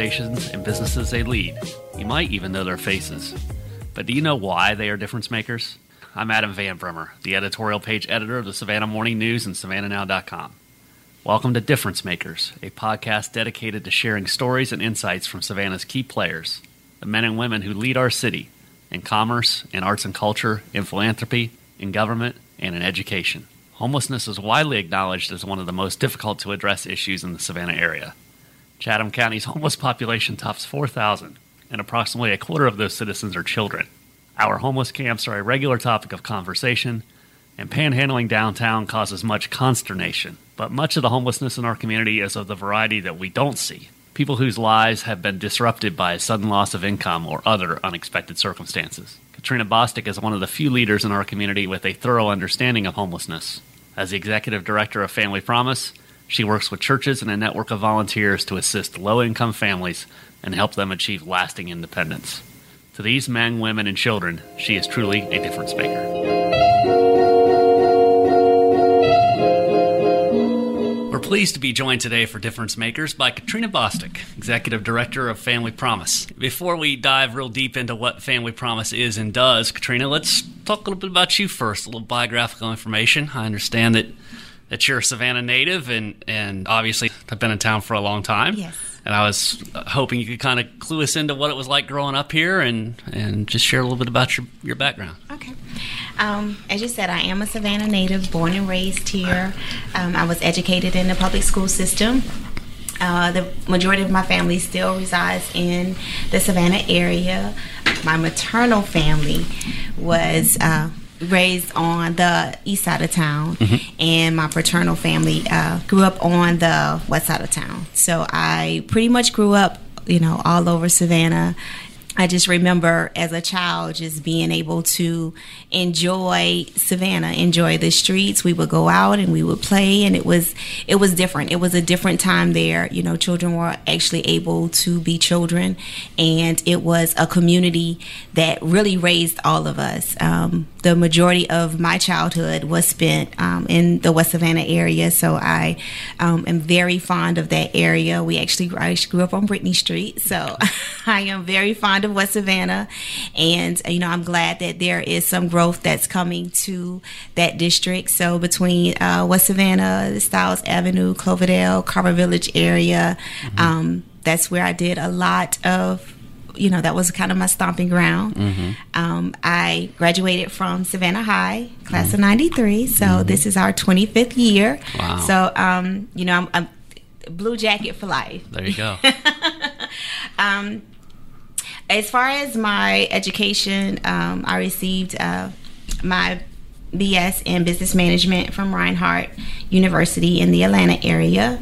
Organizations and businesses they lead. You might even know their faces. But do you know why they are difference makers? I'm Adam Van Brimmer, the editorial page editor of the Savannah Morning News and SavannahNow.com. Welcome to Difference Makers, a podcast dedicated to sharing stories and insights from Savannah's key players, the men and women who lead our city in commerce, in arts and culture, in philanthropy, in government, and in education. Homelessness is widely acknowledged as one of the most difficult to address issues in the Savannah area. Chatham County's homeless population tops 4,000, and approximately a quarter of those citizens are children. Our homeless camps are a regular topic of conversation, and panhandling downtown causes much consternation. But much of the homelessness in our community is of the variety that we don't see people whose lives have been disrupted by a sudden loss of income or other unexpected circumstances. Katrina Bostick is one of the few leaders in our community with a thorough understanding of homelessness. As the executive director of Family Promise, she works with churches and a network of volunteers to assist low income families and help them achieve lasting independence. To these men, women, and children, she is truly a difference maker. We're pleased to be joined today for Difference Makers by Katrina Bostick, Executive Director of Family Promise. Before we dive real deep into what Family Promise is and does, Katrina, let's talk a little bit about you first, a little biographical information. I understand that, that you're a Savannah native and, and obviously have been in town for a long time. Yes. And I was hoping you could kind of clue us into what it was like growing up here and, and just share a little bit about your, your background. Okay. Um, as you said, I am a Savannah native, born and raised here. Um, I was educated in the public school system. Uh, the majority of my family still resides in the Savannah area. My maternal family was uh, raised on the east side of town, and my paternal family uh, grew up on the west side of town. So I pretty much grew up, you know, all over Savannah. I just remember as a child just being able to enjoy Savannah, enjoy the streets. We would go out and we would play, and it was it was different. It was a different time there. You know, children were actually able to be children, and it was a community that really raised all of us. Um, the majority of my childhood was spent um, in the West Savannah area, so I um, am very fond of that area. We actually I grew up on Brittany Street, so I am very fond of West Savannah, and you know I'm glad that there is some growth that's coming to that district. So between uh, West Savannah, the Stiles Avenue, Cloverdale, Carver Village area, um, that's where I did a lot of you know that was kind of my stomping ground. Um, I graduated from Savannah High, class of '93. So this is our 25th year. Wow. So um, you know I'm, I'm blue jacket for life. There you go. Um, as far as my education, um, I received uh, my BS in business management from Reinhardt University in the Atlanta area.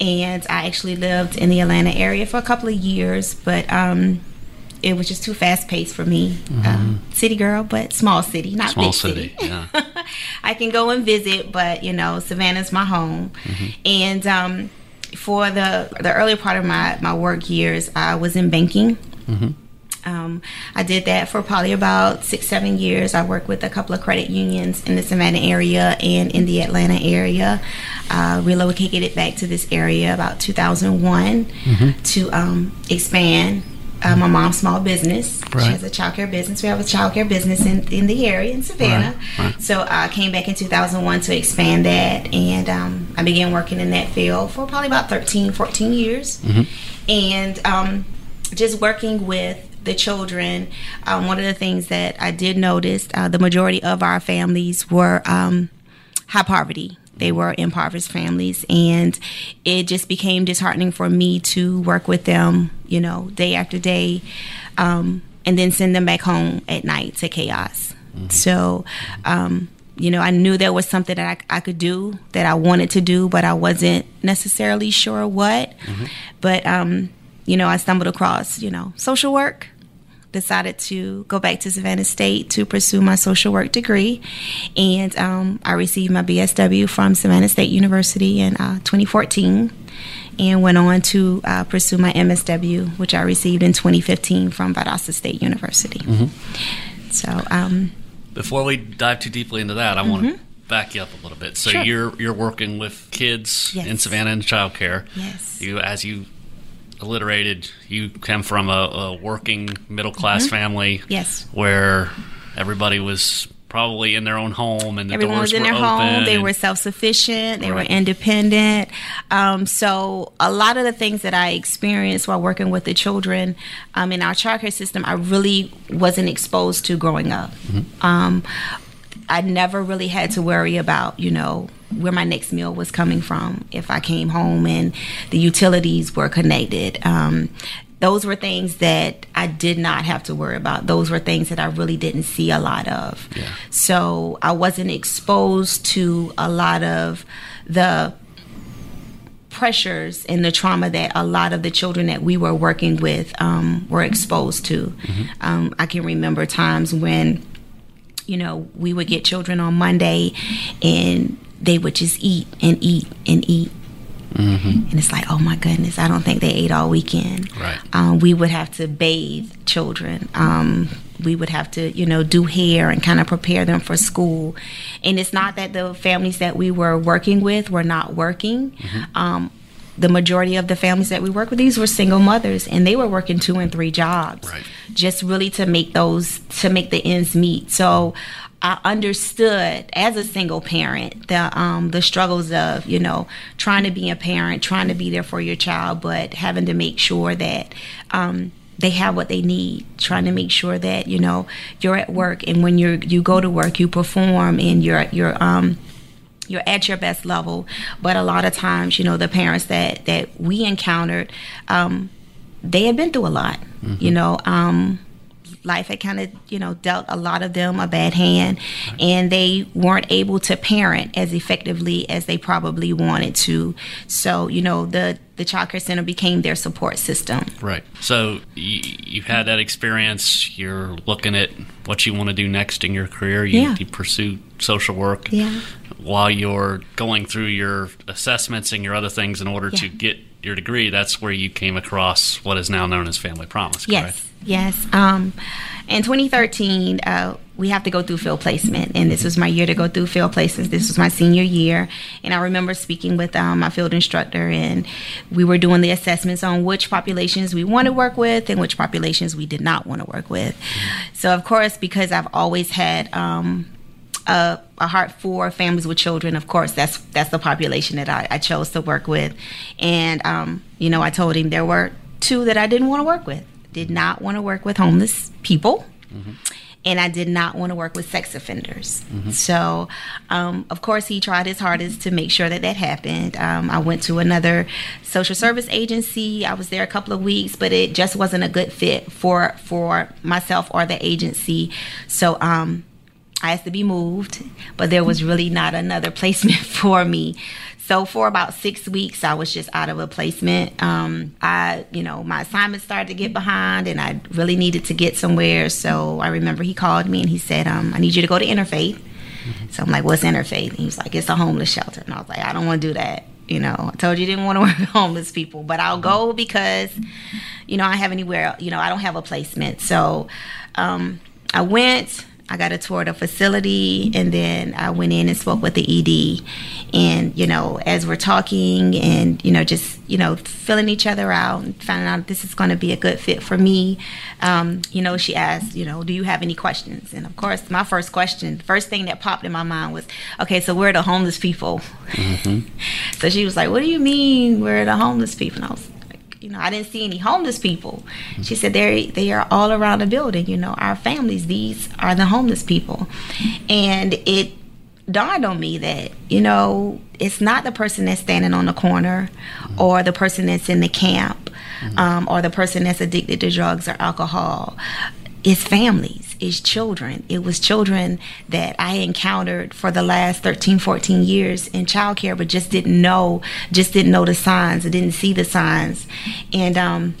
And I actually lived in the Atlanta area for a couple of years, but um, it was just too fast paced for me. Um, city girl, but small city, not Small big city, yeah. I can go and visit, but you know, Savannah's my home. And um, for the the early part of my my work years, I was in banking. Um, I did that for probably about six, seven years. I worked with a couple of credit unions in the Savannah area and in the Atlanta area. Uh, relocated it back to this area about 2001 to um, expand uh, my mom's small business. Right. She has a childcare business. We have a childcare business in, in the area in Savannah. Right, right. So I came back in 2001 to expand that, and um, I began working in that field for probably about 13, 14 years. And um, just working with the children, um, one of the things that I did notice, uh, the majority of our families were um, high poverty. They were impoverished families, and it just became disheartening for me to work with them, you know, day after day, um, and then send them back home at night to chaos. So, um, you know, I knew there was something that I, I could do that I wanted to do, but I wasn't necessarily sure what. But, um, you know, I stumbled across, you know, social work decided to go back to Savannah State to pursue my social work degree. And um, I received my BSW from Savannah State University in uh, 2014 and went on to uh, pursue my MSW, which I received in 2015 from Valdosta State University. So, um, Before we dive too deeply into that, I want to back you up a little bit. So Sure. you're you're working with kids Yes. in Savannah in childcare. Yes. You as you alliterated. You come from a, a working middle class Mm-hmm. family. Yes. Where everybody was probably in their own home and the Everyone doors was in were their open. home. They were self sufficient. They Right. were independent. Um, so a lot of the things that I experienced while working with the children um, in our childcare system, I really wasn't exposed to growing up. Um, I never really had to worry about, you know, where my next meal was coming from if I came home and the utilities were connected. Um, those were things that I did not have to worry about. Those were things that I really didn't see a lot of. Yeah. So I wasn't exposed to a lot of the pressures and the trauma that a lot of the children that we were working with um, were exposed to. Um, I can remember times when, you know, we would get children on Monday and they would just eat and eat and eat. And it's like, oh my goodness, I don't think they ate all weekend. Right. Um, we would have to bathe children. Um, we would have to, you know, do hair and kind of prepare them for school. And it's not that the families that we were working with were not working. Um, the majority of the families that we work with, these were single mothers, and they were working two and three jobs, Right. just really to make those to make the ends meet. So. I understood as a single parent the um, the struggles of you know trying to be a parent, trying to be there for your child, but having to make sure that um, they have what they need. Trying to make sure that you know you're at work, and when you're you go to work, you perform, and you're you're um, you're at your best level. But a lot of times, you know, the parents that that we encountered, um, they had been through a lot. You know, um, life had kind of you know dealt a lot of them a bad hand, and they weren't able to parent as effectively as they probably wanted to. So you know, the the child care center became their support system. Right. So you, you've had that experience. You're looking at what you want to do next in your career. You, Yeah. you pursue social work Yeah. while you're going through your assessments and your other things in order to get your degree. That's where you came across what is now known as Family Promise. Correct? Yes, yes. Um, in 2013, uh, we have to go through field placement, and this was my year to go through field placements. This was my senior year, and I remember speaking with um, my field instructor, and we were doing the assessments on which populations we want to work with and which populations we did not want to work with. So, of course, because I've always had um, a, a heart for families with children. Of course, that's that's the population that I, I chose to work with. And um, you know, I told him there were two that I didn't want to work with. Did not want to work with homeless people. And I did not want to work with sex offenders. So, um, of course, he tried his hardest to make sure that that happened. Um, I went to another social service agency. I was there a couple of weeks, but it just wasn't a good fit for for myself or the agency. So, um, I asked to be moved, but there was really not another placement for me. So for about six weeks, I was just out of a placement. Um, I, you know, my assignment started to get behind, and I really needed to get somewhere. So I remember he called me and he said, um, "I need you to go to Interfaith." So I'm like, "What's Interfaith?" And he was like, "It's a homeless shelter." And I was like, "I don't want to do that." You know, I told you I didn't want to work with homeless people, but I'll go because, you know, I have anywhere. You know, I don't have a placement. So um, I went. I got a tour of the facility, and then I went in and spoke with the ED. And you know, as we're talking, and you know, just you know, filling each other out, and finding out this is going to be a good fit for me. Um, you know, she asked, you know, do you have any questions? And of course, my first question, first thing that popped in my mind was, okay, so we're the homeless people? so she was like, what do you mean, we're the homeless people? And I was you know, I didn't see any homeless people. She said they they are all around the building. You know, our families. These are the homeless people, and it dawned on me that you know it's not the person that's standing on the corner, or the person that's in the camp, um, or the person that's addicted to drugs or alcohol. It's families, it's children. It was children that I encountered for the last 13, 14 years in childcare, but just didn't know, just didn't know the signs, I didn't see the signs. And um,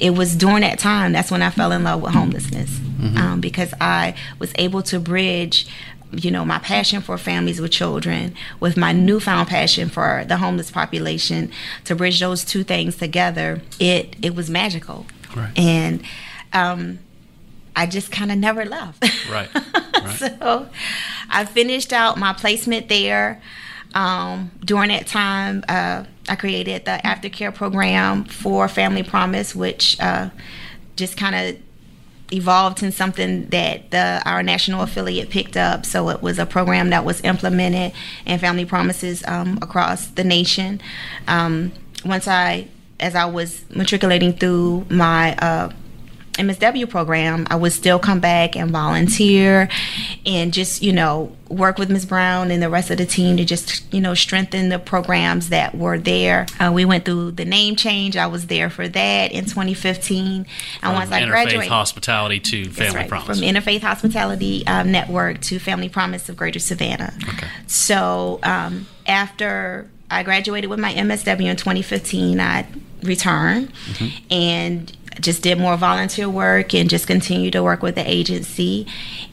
it was during that time that's when I fell in love with homelessness um, because I was able to bridge you know my passion for families with children with my newfound passion for the homeless population to bridge those two things together it it was magical Right. and um I just kind of never left. Right. Right. so I finished out my placement there. Um, during that time, uh, I created the aftercare program for Family Promise, which uh, just kind of evolved into something that the, our national affiliate picked up. So it was a program that was implemented in Family Promises um, across the nation. Um, once I, as I was matriculating through my uh, MSW program, I would still come back and volunteer and just, you know, work with Ms. Brown and the rest of the team to just, you know, strengthen the programs that were there. Uh, we went through the name change. I was there for that in 2015. And once I graduated, Hospitality to Family right, Promise. From Interfaith Hospitality um, Network to Family Promise of Greater Savannah. Okay. So um, after I graduated with my MSW in 2015, I returned mm-hmm. and just did more volunteer work and just continued to work with the agency.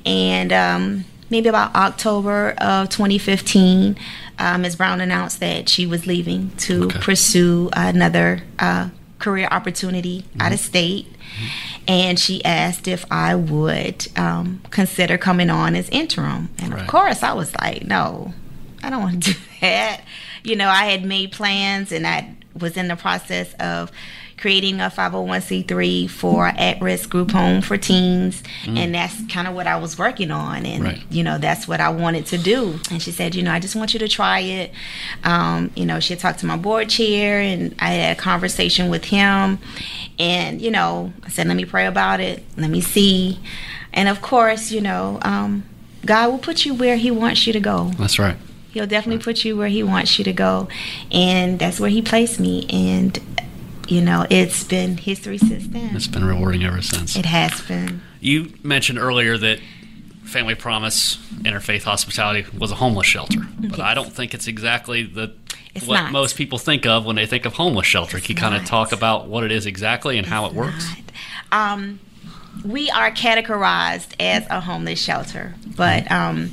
And um, maybe about October of 2015, uh, Ms. Brown announced that she was leaving to okay. pursue another uh, career opportunity mm-hmm. out of state. Mm-hmm. And she asked if I would um, consider coming on as interim. And right. of course, I was like, no, I don't want to do that. You know, I had made plans and I was in the process of creating a 501c3 for at-risk group home for teens. Mm. and that's kind of what i was working on. And right. you know that's what i wanted to do. And she said you know i just want you to try it. Um, you know she had talked to my board chair and i had a conversation with him. And you know i said let me pray about it. Let me see. And of course you know um, god will put you where he wants you to go. That's right. He'll definitely put you where he wants you to go. And that's where he placed me. And you know, it's been history since then. It's been rewarding ever since. It has been. You mentioned earlier that Family Promise Interfaith Hospitality was a homeless shelter, but yes. I don't think it's exactly the it's what not. most people think of when they think of homeless shelter. It's Can you kind of talk about what it is exactly and it's how it works? Um, we are categorized as a homeless shelter, but um,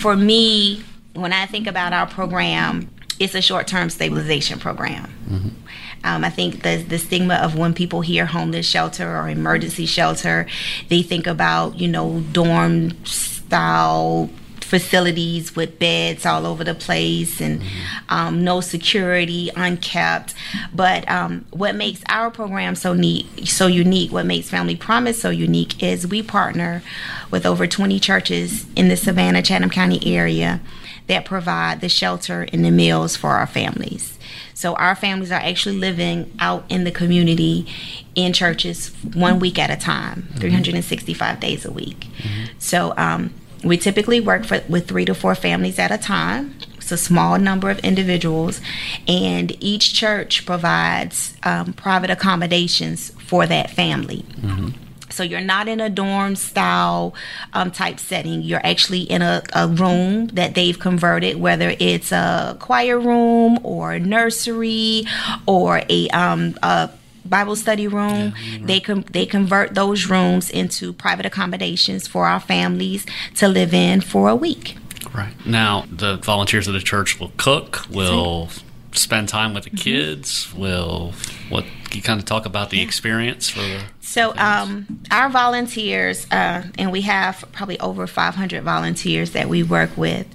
for me, when I think about our program, it's a short-term stabilization program. Mm-hmm. Um, I think the the stigma of when people hear homeless shelter or emergency shelter, they think about you know dorm style facilities with beds all over the place and um, no security, unkept. But um, what makes our program so neat, so unique, what makes Family Promise so unique is we partner with over 20 churches in the Savannah, Chatham County area that provide the shelter and the meals for our families. So our families are actually living out in the community in churches one week at a time, mm-hmm. 365 days a week. Mm-hmm. So um, we typically work for, with three to four families at a time. It's a small number of individuals, and each church provides um, private accommodations for that family. Mm-hmm. So you're not in a dorm style um, type setting. You're actually in a, a, room that they've converted, whether it's a choir room or a nursery or a, um, a Bible study room. Yeah, right. They com- they convert those rooms into private accommodations for our families to live in for a week. Right now, the volunteers of the church will cook, will spend time with the mm-hmm. kids, will what you kind of talk about the experience for the so um, our volunteers uh, and we have probably over 500 volunteers that we work with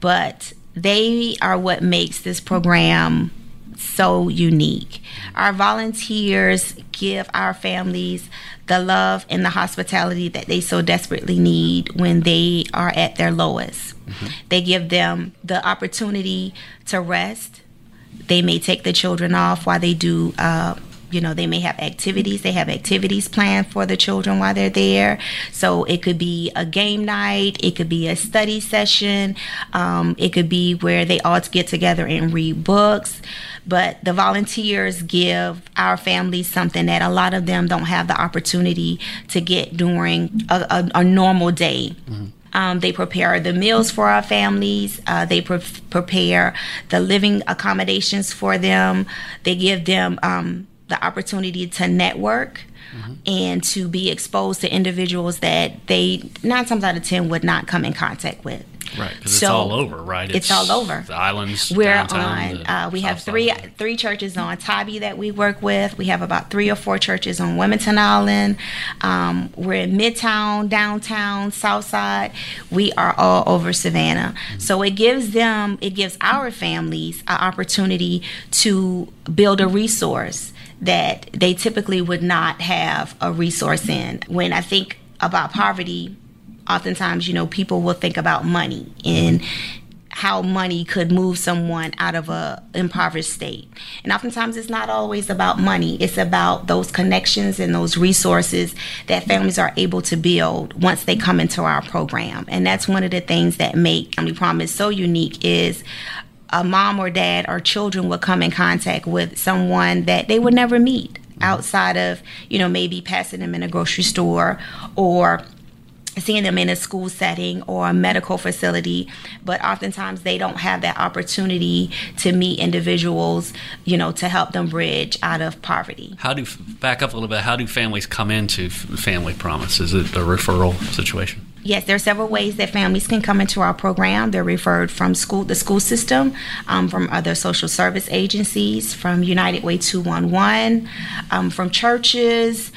but they are what makes this program so unique. Our volunteers give our families the love and the hospitality that they so desperately need when they are at their lowest. Mm-hmm. they give them the opportunity to rest. They may take the children off while they do uh, you know they may have activities they have activities planned for the children while they're there so it could be a game night it could be a study session um, it could be where they all get together and read books but the volunteers give our families something that a lot of them don't have the opportunity to get during a, a, a normal day mm-hmm. Um, they prepare the meals for our families. Uh, they pre- prepare the living accommodations for them. They give them um, the opportunity to network mm-hmm. and to be exposed to individuals that they nine times out of ten would not come in contact with. Right, because so it's all over, right? It's, it's, all over. The islands. We're on. Uh, we have three three churches on Tybee that we work with. We have about three or four churches on Wilmington Island. Um, we're in Midtown, downtown, Southside. We are all over Savannah. Mm-hmm. So it gives them, it gives our families an opportunity to build a resource that they typically would not have a resource in. When I think about poverty, oftentimes, you know, people will think about money and how money could move someone out of a impoverished state. And oftentimes it's not always about money. It's about those connections and those resources that families are able to build once they come into our program. And that's one of the things that make Family Promise so unique is a mom or dad or children would come in contact with someone that they would never meet outside of, you know, maybe passing them in a grocery store or seeing them in a school setting or a medical facility, but oftentimes they don't have that opportunity to meet individuals, you know, to help them bridge out of poverty. How do back up a little bit? How do families come into Family Promise? Is it a referral situation? Yes, there are several ways that families can come into our program. They're referred from school, the school system, um, from other social service agencies, from United Way 211, um, from churches.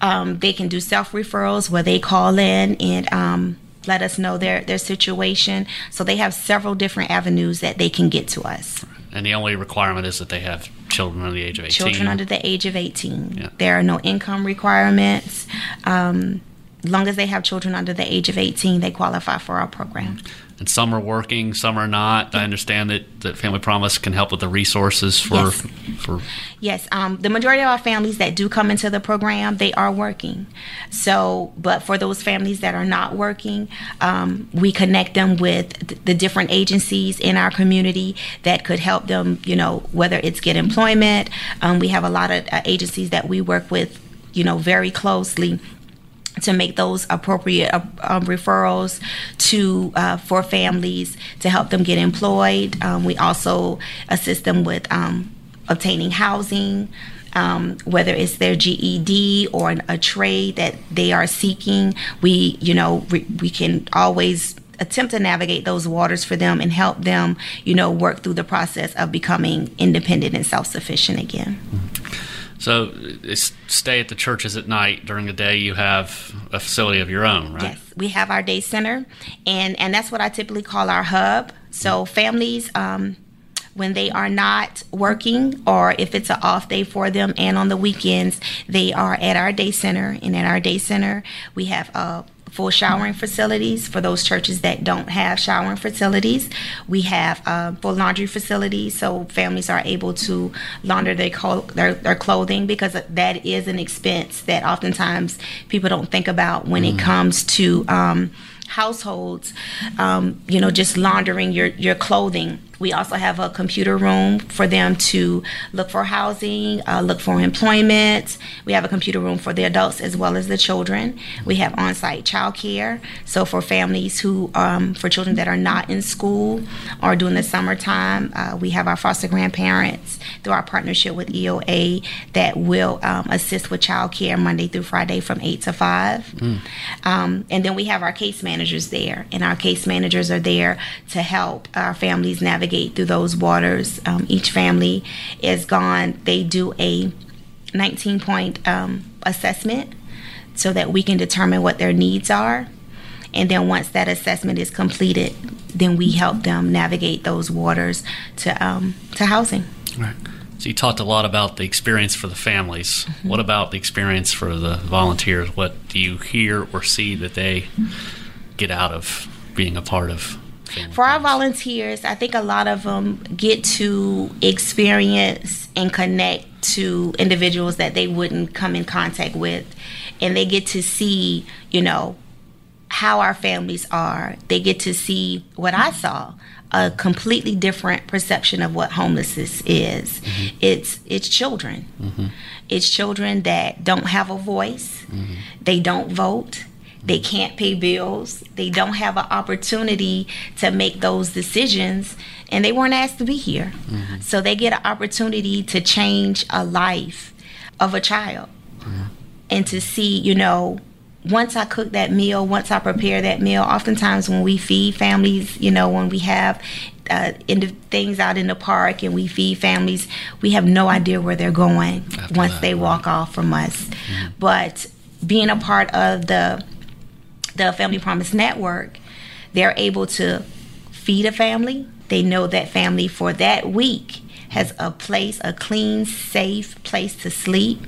Um, they can do self referrals where they call in and um, let us know their, their situation. So they have several different avenues that they can get to us. And the only requirement is that they have children under the age of 18. Children under the age of 18. Yeah. There are no income requirements. Um, long as they have children under the age of 18, they qualify for our program. And some are working, some are not. I understand that, that Family Promise can help with the resources for. Yes, for yes. Um, the majority of our families that do come into the program, they are working. So, but for those families that are not working, um, we connect them with the different agencies in our community that could help them. You know, whether it's get employment. Um, we have a lot of uh, agencies that we work with. You know, very closely to make those appropriate uh, um, referrals to uh, for families to help them get employed. Um, we also assist them with um, obtaining housing. Um, whether it's their GED or an, a trade that they are seeking, we, you know, re- we can always attempt to navigate those waters for them and help them, you know, work through the process of becoming independent and self-sufficient again. Mm-hmm. So, stay at the churches at night. During the day, you have a facility of your own, right? Yes, we have our day center, and and that's what I typically call our hub. So, families. Um, when they are not working or if it's an off day for them and on the weekends they are at our day center and at our day center we have a full showering facilities for those churches that don't have showering facilities. We have uh, full laundry facilities so families are able to launder their, their, their, clothing because that is an expense that oftentimes people don't think about when mm. it comes to um, households. Um, you know, just laundering your, your clothing we also have a computer room for them to look for housing, uh, look for employment. We have a computer room for the adults as well as the children. We have on site childcare. So, for families who, um, for children that are not in school or during the summertime, uh, we have our foster grandparents through our partnership with EOA that will um, assist with childcare Monday through Friday from 8 to 5. Mm. Um, and then we have our case managers there, and our case managers are there to help our families navigate navigate through those waters. Um, each family is gone. They do a 19 point um, assessment so that we can determine what their needs are. And then once that assessment is completed, then we help them navigate those waters to um, to housing. Right. So you talked a lot about the experience for the families. Mm-hmm. What about the experience for the volunteers? What do you hear or see that they get out of being a part of for our volunteers, I think a lot of them get to experience and connect to individuals that they wouldn't come in contact with. And they get to see, you know, how our families are. They get to see what I saw a completely different perception of what homelessness is. Mm-hmm. It's it's children. Mm-hmm. It's children that don't have a voice. Mm-hmm. They don't vote. They can't pay bills. They don't have an opportunity to make those decisions, and they weren't asked to be here. Mm-hmm. So they get an opportunity to change a life of a child mm-hmm. and to see, you know, once I cook that meal, once I prepare that meal, oftentimes when we feed families, you know, when we have uh, in the things out in the park and we feed families, we have no idea where they're going After once that, they right. walk off from us. But being a part of the the Family Promise Network, they're able to feed a family. They know that family for that week has a place, a clean, safe place to sleep.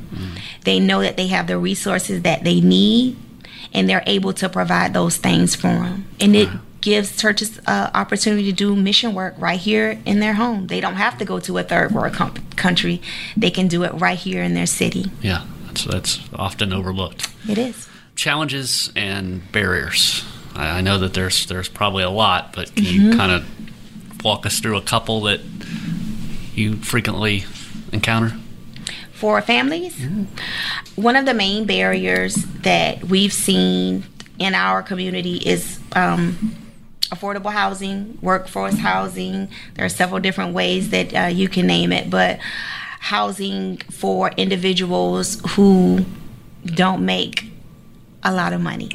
They know that they have the resources that they need, and they're able to provide those things for them. And it gives churches uh, opportunity to do mission work right here in their home. They don't have to go to a third world com- country. They can do it right here in their city. Yeah, that's, that's often overlooked. It is. Challenges and barriers. I, I know that there's there's probably a lot, but can you kind of walk us through a couple that you frequently encounter? for families. One of the main barriers that we've seen in our community is um, affordable housing, workforce housing. There are several different ways that uh, you can name it, but housing for individuals who don't make a lot of money,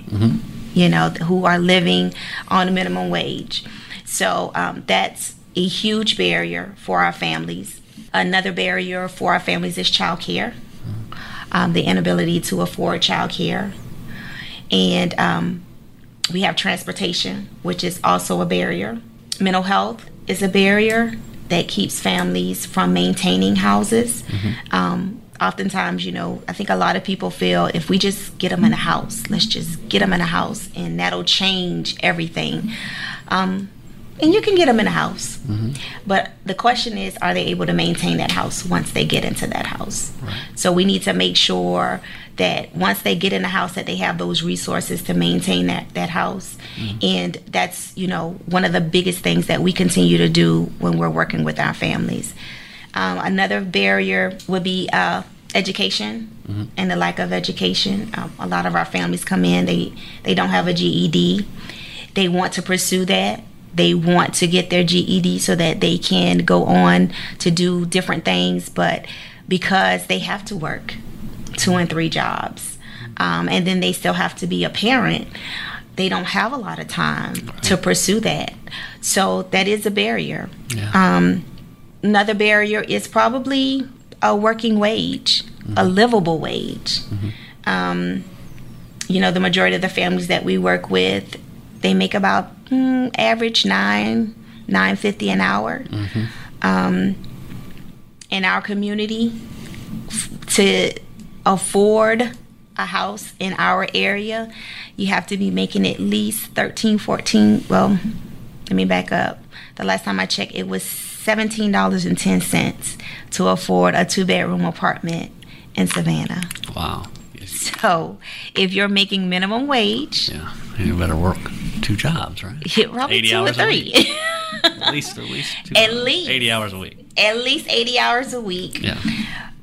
you know, who are living on a minimum wage. So um, that's a huge barrier for our families. Another barrier for our families is childcare, um, the inability to afford childcare. And um, we have transportation, which is also a barrier. Mental health is a barrier that keeps families from maintaining houses. Um, oftentimes, you know, I think a lot of people feel if we just get them in a house, let's just get them in a house, and that'll change everything. Um, and you can get them in a house, but the question is, are they able to maintain that house once they get into that house? So we need to make sure that once they get in the house, that they have those resources to maintain that that house, and that's you know one of the biggest things that we continue to do when we're working with our families. Um, another barrier would be uh, education and the lack of education. Um, a lot of our families come in; they they don't have a GED. They want to pursue that. They want to get their GED so that they can go on to do different things, but because they have to work two and three jobs, um, and then they still have to be a parent, they don't have a lot of time to pursue that. So that is a barrier. Yeah. Um, another barrier is probably a working wage, a livable wage. Um, you know, the majority of the families that we work with, they make about mm, average nine nine fifty an hour. Um, in our community, f- to afford a house in our area, you have to be making at least 13, 14. Well, let me back up. The last time I checked, it was $17.10 to afford a two bedroom apartment in Savannah. Wow. So if you're making minimum wage, Yeah, you better work two jobs, right? probably 80 two or hours a three. At least, at least, two At hours. least. eighty hours a week. At least 80 hours a week. Yeah,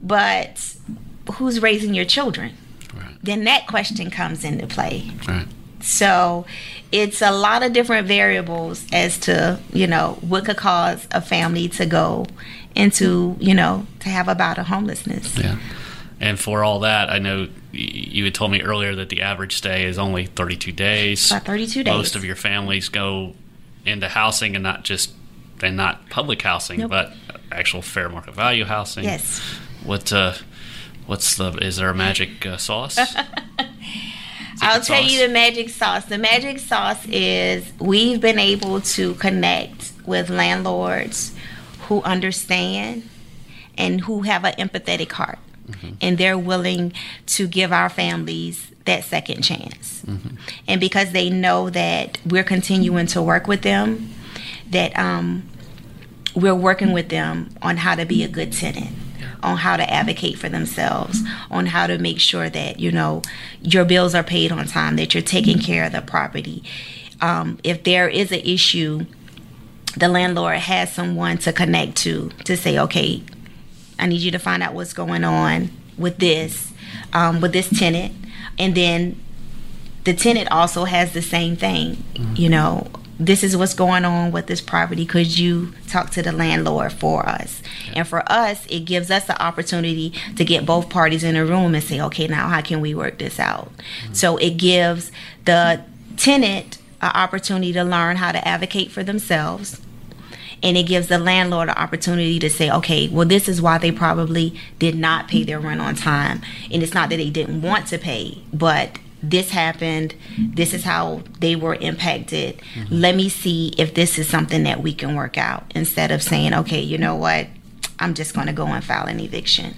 But who's raising your children? right, Then that question comes into play. right. So it's a lot of different variables as to, you know, what could cause a family to go into, you know, to have about a homelessness. Yeah. And for all that, I know you had told me earlier that the average stay is only 32 days. About 32 days. Most of your families go into housing and not just and not public housing, Nope. but actual fair market value housing. Yes. What uh, what's the? Is there a magic uh, sauce? I'll tell sauce? you the magic sauce. The magic sauce is we've been able to connect with landlords who understand and who have an empathetic heart. And they're willing to give our families that second chance. And because they know that we're continuing to work with them, that um, we're working with them on how to be a good tenant on how to advocate for themselves on how to make sure that you know your bills are paid on time that you're taking care of the property. Um, if there is an issue the landlord has someone to connect to to say okay i need you to find out what's going on with this um, with this tenant. And then the tenant also has the same thing you know this is what's going on with this property. Could you talk to the landlord for us? And for us, it gives us the opportunity to get both parties in a room and say, okay, now how can we work this out? Mm-hmm. So it gives the tenant an opportunity to learn how to advocate for themselves. And it gives the landlord an opportunity to say, okay, well, this is why they probably did not pay their rent on time. And it's not that they didn't want to pay, but this happened. This is how they were impacted. Mm-hmm. Let me see if this is something that we can work out instead of saying, okay, you know what? I'm just going to go and file an eviction.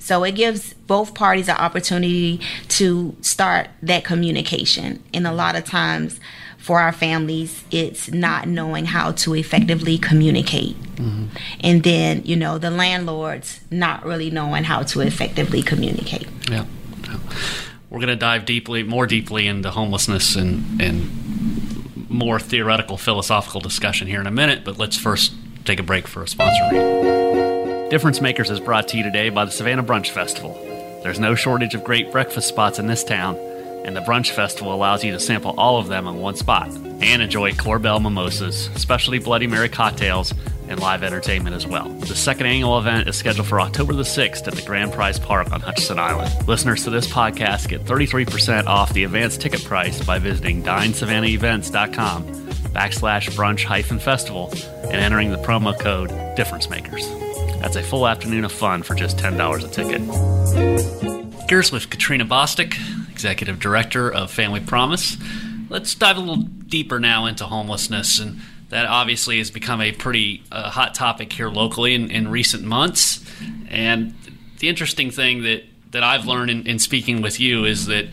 So it gives both parties an opportunity to start that communication. And a lot of times for our families, it's not knowing how to effectively communicate. Mm-hmm. And then, you know, the landlords not really knowing how to effectively communicate. Yeah. Yeah. We're going to dive deeply, more deeply into homelessness and, and more theoretical, philosophical discussion here in a minute, but let's first take a break for a sponsor read. Difference Makers is brought to you today by the Savannah Brunch Festival. There's no shortage of great breakfast spots in this town, and the Brunch Festival allows you to sample all of them in one spot and enjoy Korbel mimosas, specialty Bloody Mary cocktails, and live entertainment as well. The second annual event is scheduled for October the 6th at the Grand Prize Park on Hutchinson Island. Listeners to this podcast get 33% off the advance ticket price by visiting dinesavannahevents.com backslash brunch hyphen festival and entering the promo code difference makers. That's a full afternoon of fun for just $10 a ticket. Here's with Katrina Bostick, Executive Director of Family Promise. Let's dive a little deeper now into homelessness and that obviously has become a pretty uh, hot topic here locally in, in, recent months. And the interesting thing that, that I've learned in, in, speaking with you is that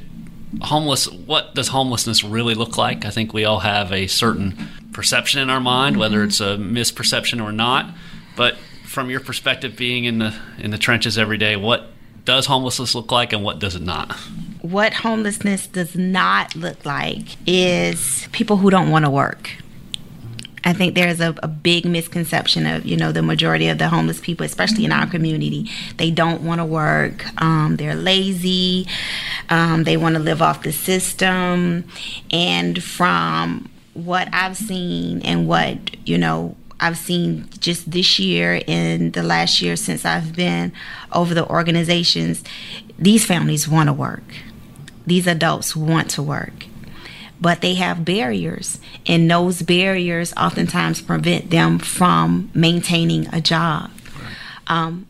homeless, what does homelessness really look like? I think we all have a certain perception in our mind, whether it's a misperception or not. But from your perspective, being in the in the trenches every day, what does homelessness look like, and what does it not? What homelessness does not look like is people who don't want to work I think there's a, a, big misconception of, you know, the majority of the homeless people, especially in our community, they don't want to work. Um, they're lazy. Um, they want to live off the system. And from what I've seen and what, you know, I've seen just this year and the last year since I've been over the organizations, these families want to work. These adults want to work but they have barriers, and those barriers oftentimes prevent them from maintaining a job. Um,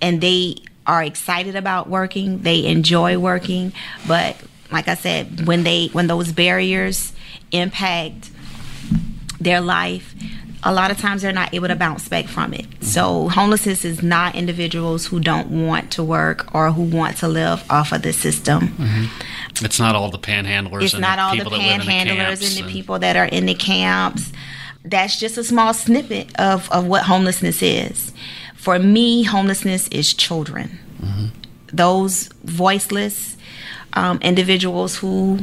and they are excited about working, they enjoy working, but like I said, when they when those barriers impact their life, a lot of times they're not able to bounce back from it. So homelessness is not individuals who don't want to work or who want to live off of the system. Mm-hmm. It's not all the panhandlers. It's not the all the panhandlers the and the people that are in the camps. That's just a small snippet of, of what homelessness is. For me, homelessness is children. Mm-hmm. Those voiceless um, individuals who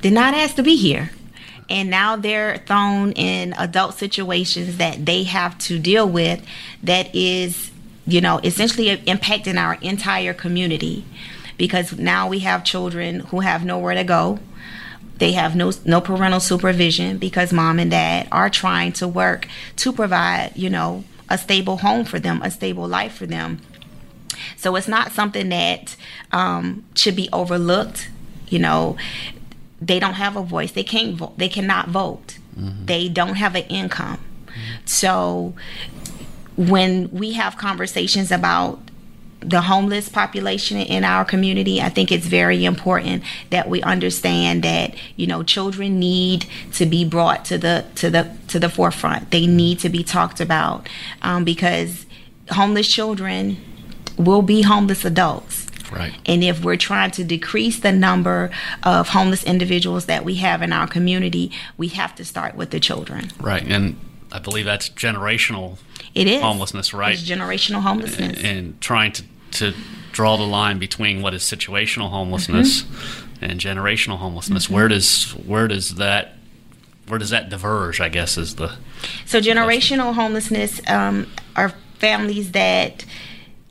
did not ask to be here and now they're thrown in adult situations that they have to deal with that is you know essentially impacting our entire community. Because now we have children who have nowhere to go. They have no no parental supervision because mom and dad are trying to work to provide you know a stable home for them a stable life for them. So it's not something that um, should be overlooked you know they don't have a voice. They can't vote. They cannot vote. Mm-hmm. They don't have an income. Mm-hmm. So when we have conversations about the homeless population in our community, I think it's very important that we understand that you know children need to be brought to the to the to the forefront. They need to be talked about um, because homeless children will be homeless adults. Right. And if we're trying to decrease the number of homeless individuals that we have in our community, we have to start with the children. Right. And I believe that's generational it is. homelessness, right? It's generational homelessness. And, and trying to, to draw the line between what is situational homelessness mm-hmm. and generational homelessness. Mm-hmm. Where does where does that where does that diverge? I guess is the so generational question. homelessness um, are families that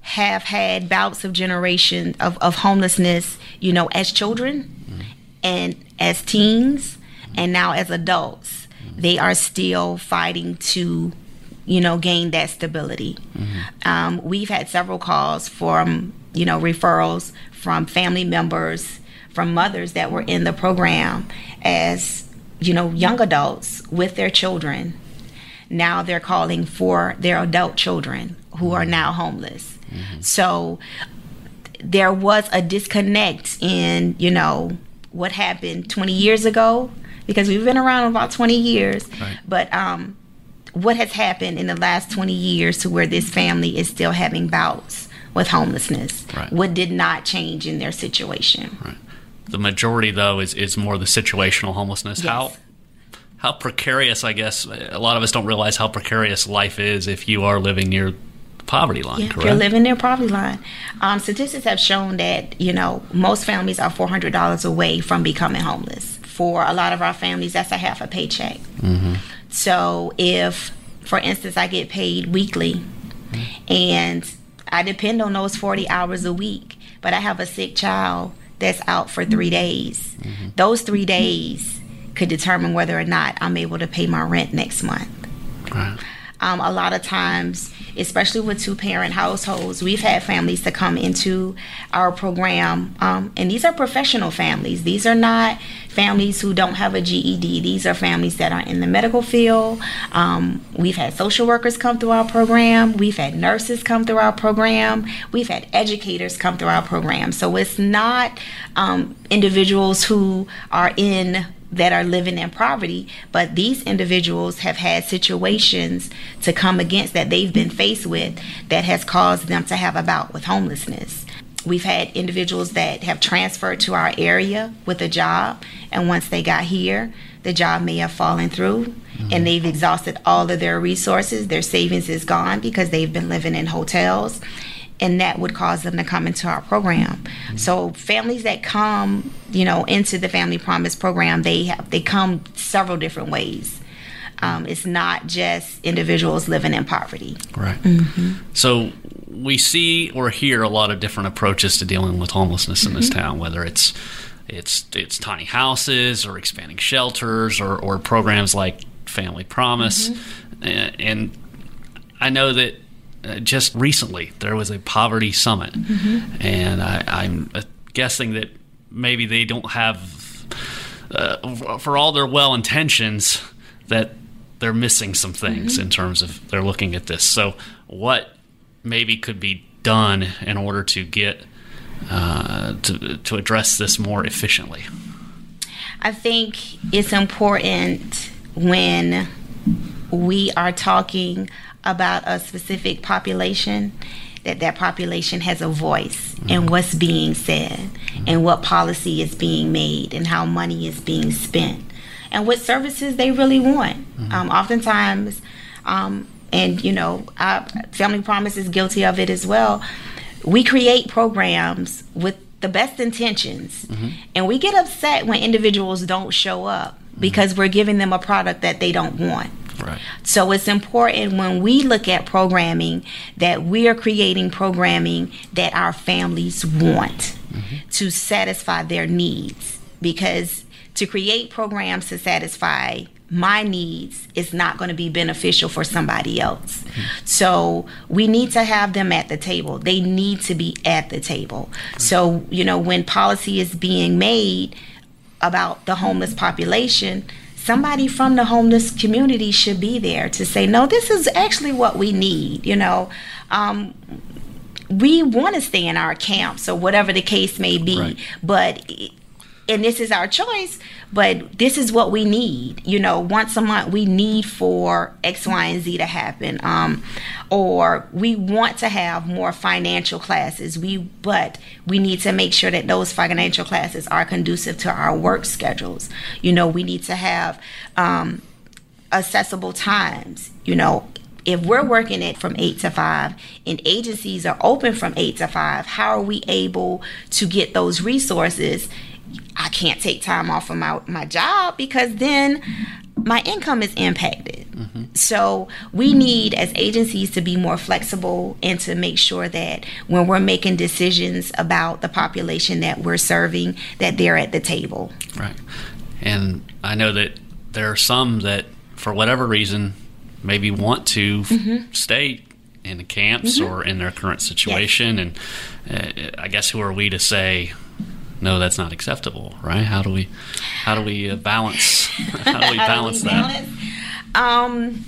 have had bouts of generation of, of homelessness, you know, as children mm-hmm. and as teens and now as adults. Mm-hmm. they are still fighting to you know gain that stability um, we've had several calls from you know referrals from family members from mothers that were in the program as you know young adults with their children now they're calling for their adult children who are now homeless so there was a disconnect in you know what happened 20 years ago because we've been around about 20 years Right. but um what has happened in the last 20 years to where this family is still having bouts with homelessness Right. what did not change in their situation Right. The majority, though, is, is more the situational homelessness. Yes. How how precarious, I guess, a lot of us don't realize how precarious life is if you are living near poverty line. Yeah, correct? you're living near poverty line. Um, statistics have shown that you know most families are four hundred dollars away from becoming homeless. For a lot of our families, that's a half a paycheck. So if, for instance, I get paid weekly, and I depend on those forty hours a week, but I have a sick child that's out for three days. Those three days could determine whether or not I'm able to pay my rent next month. Right. Um, a lot of times, especially with two parent households, we've had families to come into our program, um, and these are professional families. These are not families who don't have a GED. These are families that are in the medical field. Um, we've had social workers come through our program. We've had nurses come through our program. We've had educators come through our program. So it's not um, individuals who are in that are living in poverty, but these individuals have had situations to come against that they've been faced with that has caused them to have a bout with homelessness. We've had individuals that have transferred to our area with a job, and once they got here, the job may have fallen through and mm-hmm. they've exhausted all of their resources. Their savings is gone because they've been living in hotels and that would cause them to come into our program. So families that come, you know, into the Family Promise program, they have they come several different ways. Um, it's not just individuals living in poverty. Right. Mm-hmm. So we see or hear a lot of different approaches to dealing with homelessness in this mm-hmm. town, whether it's it's it's tiny houses or expanding shelters or, or programs like Family Promise, mm-hmm. and, and I know that just recently there was a poverty summit, and I, I'm uh, guessing that maybe they don't have, uh, for all their well intentions, that they're missing some things in terms of they're looking at this. So, what maybe could be done in order to get uh, to to address this more efficiently? I think it's important when we are talking about a specific population that that population has a voice in mm-hmm. what's being said mm-hmm. and what policy is being made and how money is being spent and what services they really want. Mm-hmm. Um, oftentimes, um, and you know, Family Promise is guilty of it as well. We create programs with the best intentions, and we get upset when individuals don't show up because we're giving them a product that they don't want. Right. So it's important when we look at programming that we are creating programming that our families want mm-hmm. to satisfy their needs. Because to create programs to satisfy my needs is not going to be beneficial for somebody else. Mm-hmm. So we need to have them at the table. They need to be at the table. So, you know, when policy is being made, about the homeless population, somebody from the homeless community should be there to say, no, this is actually what we need. You know, um, we want to stay in our camps or whatever the case may be, Right. but. And this is our choice, but this is what we need. You know, once a month we need for X, Y, and Z to happen. Um, or we want to have more financial classes. We but we need to make sure that those financial classes are conducive to our work schedules. You know, we need to have um, accessible times. You know, if we're working it from eight to five and agencies are open from eight to five, how are we able to get those resources? I can't take time off of my, my job because then my income is impacted. So we need as agencies to be more flexible and to make sure that when we're making decisions about the population that we're serving, that they're at the table. Right. And I know that there are some that for whatever reason, maybe want to mm-hmm. stay in the camps mm-hmm. or in their current situation. Yes. And uh, I guess who are we to say, no, that's not acceptable, right? How do we, how do we uh, balance, how do we balance do we that? Balance? Um,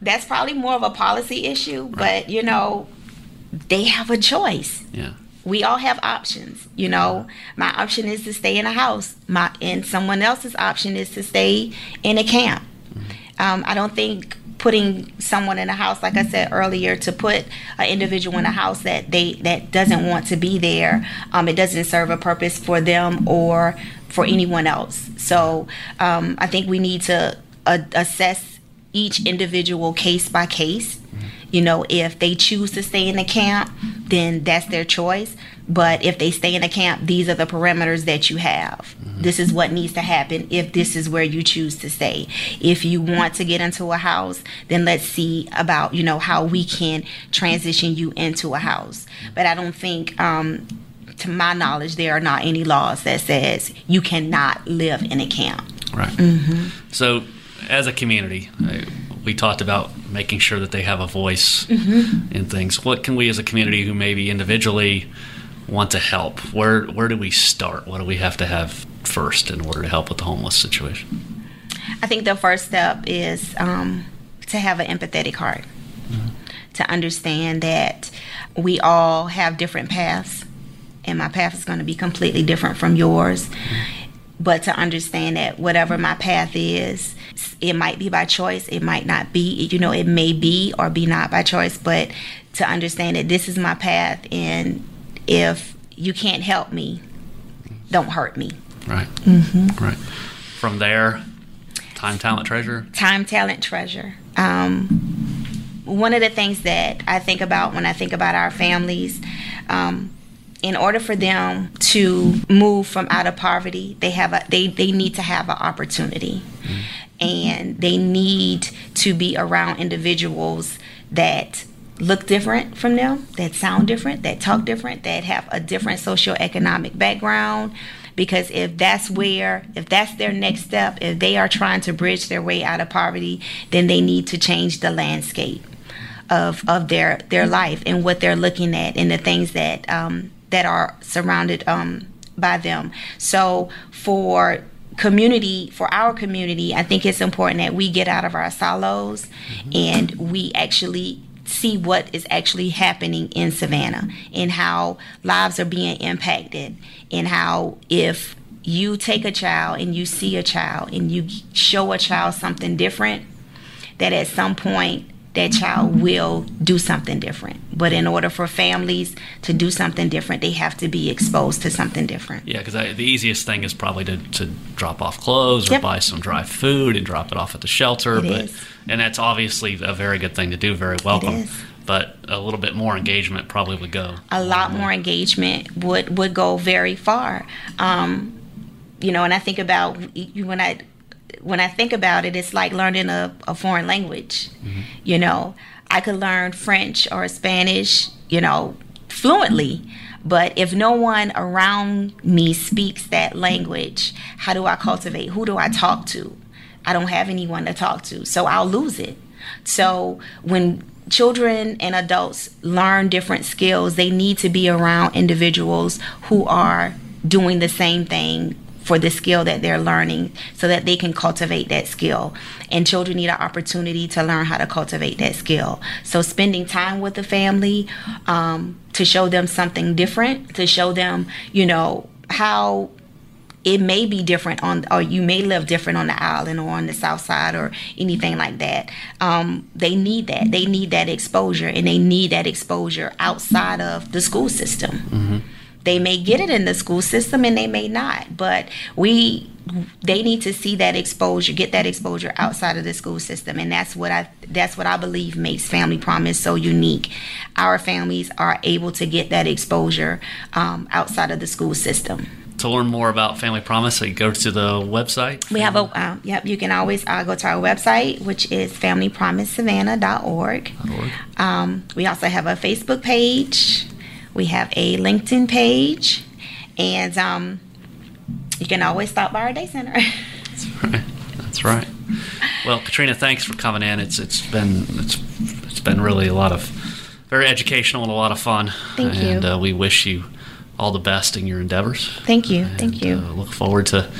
that's probably more of a policy issue, right. but you know, they have a choice. Yeah. We all have options, you know. My option is to stay in a house. My and someone else's option is to stay in a camp. Mm-hmm. Um, I don't think putting someone in a house like i said earlier to put an individual in a house that they that doesn't want to be there um, it doesn't serve a purpose for them or for anyone else. So um, i think we need to uh, assess each individual case by case. You know if they choose to stay in the camp then that's their choice but if they stay in a camp, these are the parameters that you have. Mm-hmm. This is what needs to happen if this is where you choose to stay. If you want to get into a house, then let's see about, you know, how we can transition you into a house. But I don't think, um, to my knowledge, there are not any laws that says you cannot live in a camp. Right. Mm-hmm. So, as a community, uh, we talked about making sure that they have a voice mm-hmm. in things. What can we, as a community, who maybe individually want to help, where where do we start? What do we have to have first in order to help with the homeless situation? I think the first step is um, to have an empathetic heart, mm-hmm. to understand that we all have different paths, and my path is going to be completely different from yours. Mm-hmm. But to understand that whatever my path is, it might be by choice, it might not be. You know, it may be or be not by choice, but to understand that this is my path and if you can't help me, don't hurt me. Right. Mm-hmm. Right. From there, time, talent, treasure. Time, talent, treasure. Um, one of the things that I think about when I think about our families, um, in order for them to move from out of poverty, they have a they they need to have an opportunity, mm-hmm. And they need to be around individuals that look different from them, that sound different, that talk different, that have a different socioeconomic background. Because if that's where, if that's their next step, if they are trying to bridge their way out of poverty, then they need to change the landscape of of their their life and what they're looking at and the things that um, that are surrounded um, by them. So for community for our community i think it's important that we get out of our silos mm-hmm. and we actually see what is actually happening in Savannah and how lives are being impacted and how if you take a child and you see a child and you show a child something different that at some point that child will do something different. But in order for families to do something different, they have to be exposed to something different. Yeah, because the easiest thing is probably to, to drop off clothes or yep. buy some dry food and drop it off at the shelter. It but is. and that's obviously a very good thing to do. Very welcome. But a little bit more engagement probably would go. A lot more engagement would would go very far. Um, you know, and I think about when I when I think about it, it's like learning a, a foreign language. Mm-hmm. You know, I could learn French or Spanish, you know, fluently. But if no one around me speaks that language, how do I cultivate? Who do I talk to? I don't have anyone to talk to, so I'll lose it. So when children and adults learn different skills, they need to be around individuals who are doing the same thing for the skill that they're learning so that they can cultivate that skill. And children need an opportunity to learn how to cultivate that skill. So, spending time with the family um, to show them something different, to show them, you know, how it may be different on or you may live different on the island or on the south side or anything like that um, they need that they need that exposure and they need that exposure outside of the school system mm-hmm. They may get it in the school system and they may not, but we they need to see that exposure, get that exposure outside of the school system, and that's what I that's what I believe makes Family Promise so unique. Our families are able to get that exposure um, outside of the school system to learn more about Family Promise, so you go to the website. We have a uh, yep. You can always uh, go to our website, which is familypromisesavannah.org. .org. Um, we also have a Facebook page. We have a LinkedIn page, and um, you can always stop by our day center. That's right. That's right. Well, Katrina, thanks for coming in. It's it's been it's it's been really a lot of very educational and a lot of fun. Thank you. And uh, we wish you all the best in your endeavors. Thank you. And, Thank you. Uh, look forward to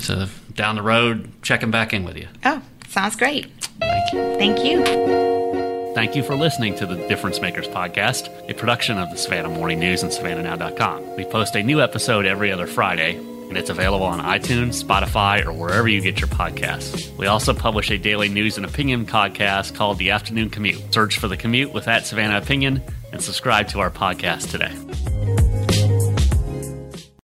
to down the road checking back in with you. Oh, sounds great. Thank you. Thank you. Thank you for listening to the Difference Makers podcast, a production of the Savannah Morning News and SavannahNow.com. We post a new episode every other Friday, and it's available on iTunes, Spotify, or wherever you get your podcasts. We also publish a daily news and opinion podcast called The Afternoon Commute. Search for The Commute with that Savannah Opinion and subscribe to our podcast today.